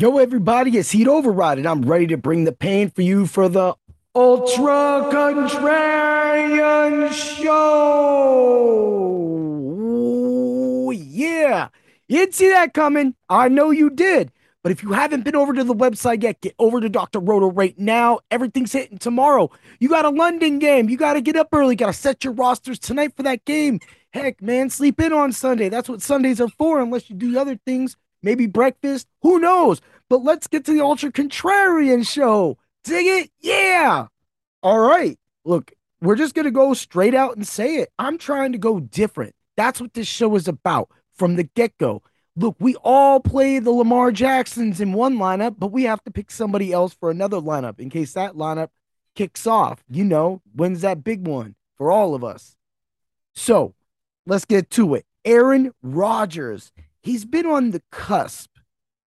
Yo, everybody, it's Heat Override, and I'm ready to bring the pain for you for the Ultra Contrarian Show. Ooh, yeah. You didn't see that coming. I know you did. But if you haven't been over to the website yet, get over to Dr. Roto right now. Everything's hitting tomorrow. You got a London game. You got to get up early. Got to set your rosters tonight for that game. Heck, man, sleep in on Sunday. That's what Sundays are for, unless you do other things maybe breakfast. Who knows? But let's get to the Ultra Contrarian show. Dig it? Yeah. All right. Look, we're just going to go straight out and say it. I'm trying to go different. That's what this show is about from the get go. Look, we all play the Lamar Jacksons in one lineup, but we have to pick somebody else for another lineup in case that lineup kicks off. You know, when's that big one for all of us? So let's get to it. Aaron Rodgers he's been on the cusp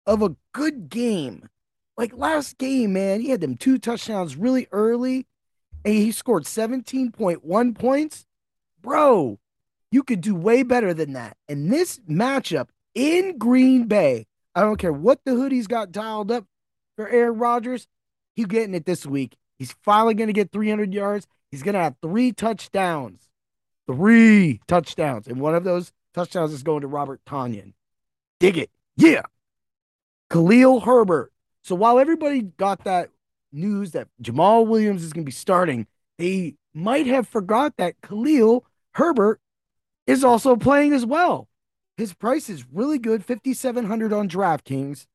of a good game. Like last game, man, he had them two touchdowns really early and he scored 17.1 points. Bro, you could do way better than that. And this matchup in Green Bay, I don't care what the hoodies got dialed up for Aaron Rodgers, he's getting it this week. He's finally going to get 300 yards. He's going to have three touchdowns. Three touchdowns. And one of those touchdowns is going to Robert Tonyan. Dig it. Yeah. Khalil Herbert. So while everybody got that news that Jamaal Williams is going to be starting, they might have forgot that Khalil Herbert is also playing as well. His price is really good, 5700 on DraftKings.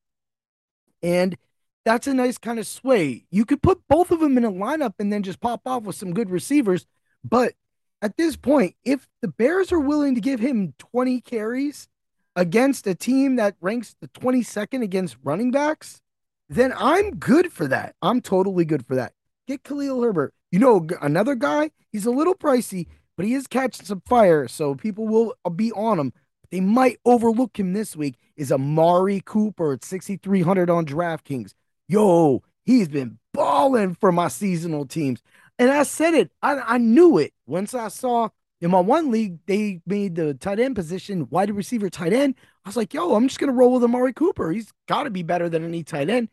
And that's a nice kind of sway. You could put both of them in a lineup and then just pop off with some good receivers, but at this point, if the Bears are willing to give him 20 carries against a team that ranks the 22nd against running backs, then I'm good for that. I'm totally good for that. Get Khalil Herbert. You know, another guy, he's a little pricey, but he is catching some fire, so people will uh, be on him. They might overlook him this week. Is Amari Cooper at 6,300 on DraftKings. Yo, he's been balling for my seasonal teams. And I said it, I, I knew it once I saw in my one league, they made the tight end position wide receiver tight end. I was like, yo, I'm just gonna roll with Amari Cooper. He's got to be better than any tight end.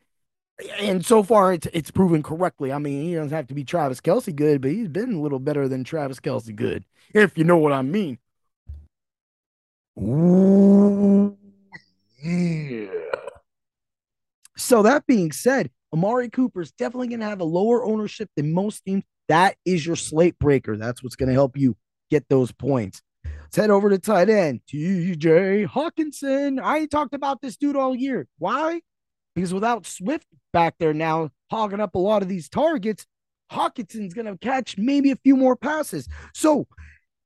And so far, it's it's proven correctly. I mean, he doesn't have to be Travis Kelce good, but he's been a little better than Travis Kelce good, if you know what I mean. Ooh, yeah. So that being said, Amari Cooper is definitely going to have a lower ownership than most teams. That is your slate breaker. That's what's going to help you get those points. Let's head over to tight end, TJ Hockenson. I talked about this dude all year. Why? Because without Swift back there now hogging up a lot of these targets, Hockenson's going to catch maybe a few more passes. So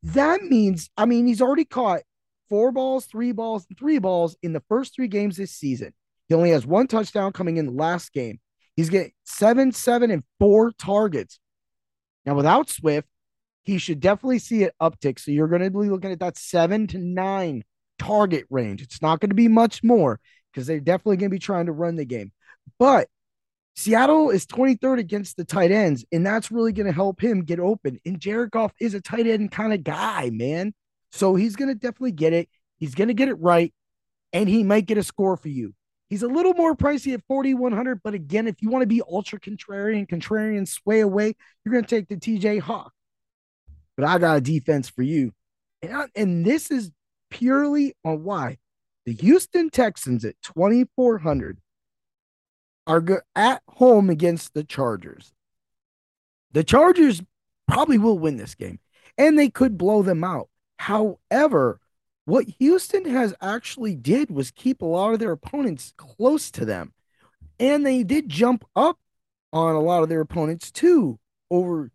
that means, I mean, he's already caught four balls, three balls, and three balls in the first three games this season. He only has one touchdown coming in the last game. He's getting seven, seven, and four targets. Now, without Swift, he should definitely see an uptick. So you're going to be looking at that seven to nine target range. It's not going to be much more because they're definitely going to be trying to run the game. But Seattle is 23rd against the tight ends, and that's really going to help him get open. And Jared Goff is a tight end kind of guy, man. So he's going to definitely get it. He's going to get it right, and he might get a score for you. He's a little more pricey at 4,100, but again, if you want to be ultra contrarian, contrarian sway away, you're going to take the TJ Hawk but I got a defense for you. And, I, and this is purely on why the Houston Texans at 2,400 are go- at home against the Chargers. The Chargers probably will win this game and they could blow them out. However, what Houston has actually did was keep a lot of their opponents close to them. And they did jump up on a lot of their opponents too over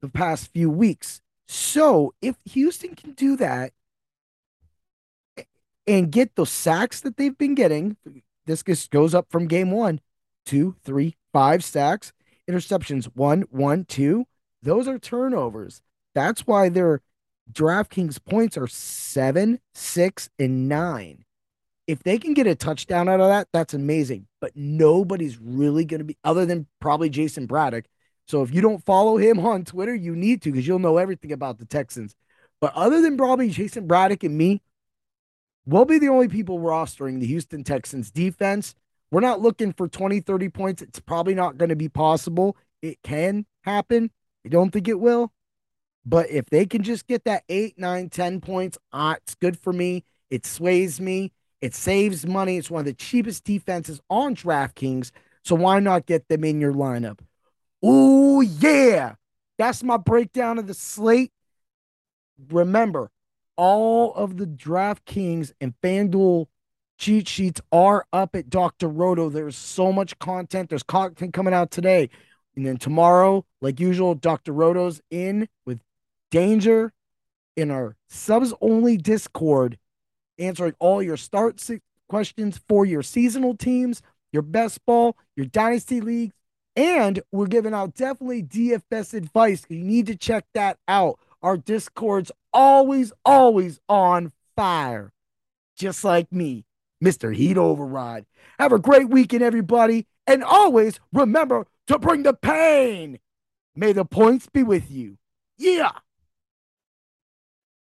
the past few weeks. So if Houston can do that and get those sacks that they've been getting, this just goes up from game one, two, three, five sacks, interceptions, one, one, two. Those are turnovers. That's why their DraftKings points are seven, six, and nine. If they can get a touchdown out of that, that's amazing. But nobody's really going to be, other than probably Jason Braddock, so if you don't follow him on Twitter, you need to because you'll know everything about the Texans. But other than probably Jason Braddock and me, we'll be the only people rostering the Houston Texans defense. We're not looking for 20, 30 points. It's probably not going to be possible. It can happen. I don't think it will. But if they can just get that eight, nine, 10 points, uh, it's good for me. It sways me. It saves money. It's one of the cheapest defenses on DraftKings. So why not get them in your lineup? Oh, yeah. That's my breakdown of the slate. Remember, all of the DraftKings and FanDuel cheat sheets are up at Dr. Roto. There's so much content. There's content coming out today. And then tomorrow, like usual, Dr. Roto's in with Danger in our subs only Discord, answering all your start questions for your seasonal teams, your best ball, your dynasty leagues, and we're giving out definitely DFS advice. You need to check that out. Our Discord's always, always on fire, just like me, Mr. Heat Override. Have a great weekend, everybody. And always remember to bring the pain. May the points be with you. Yeah.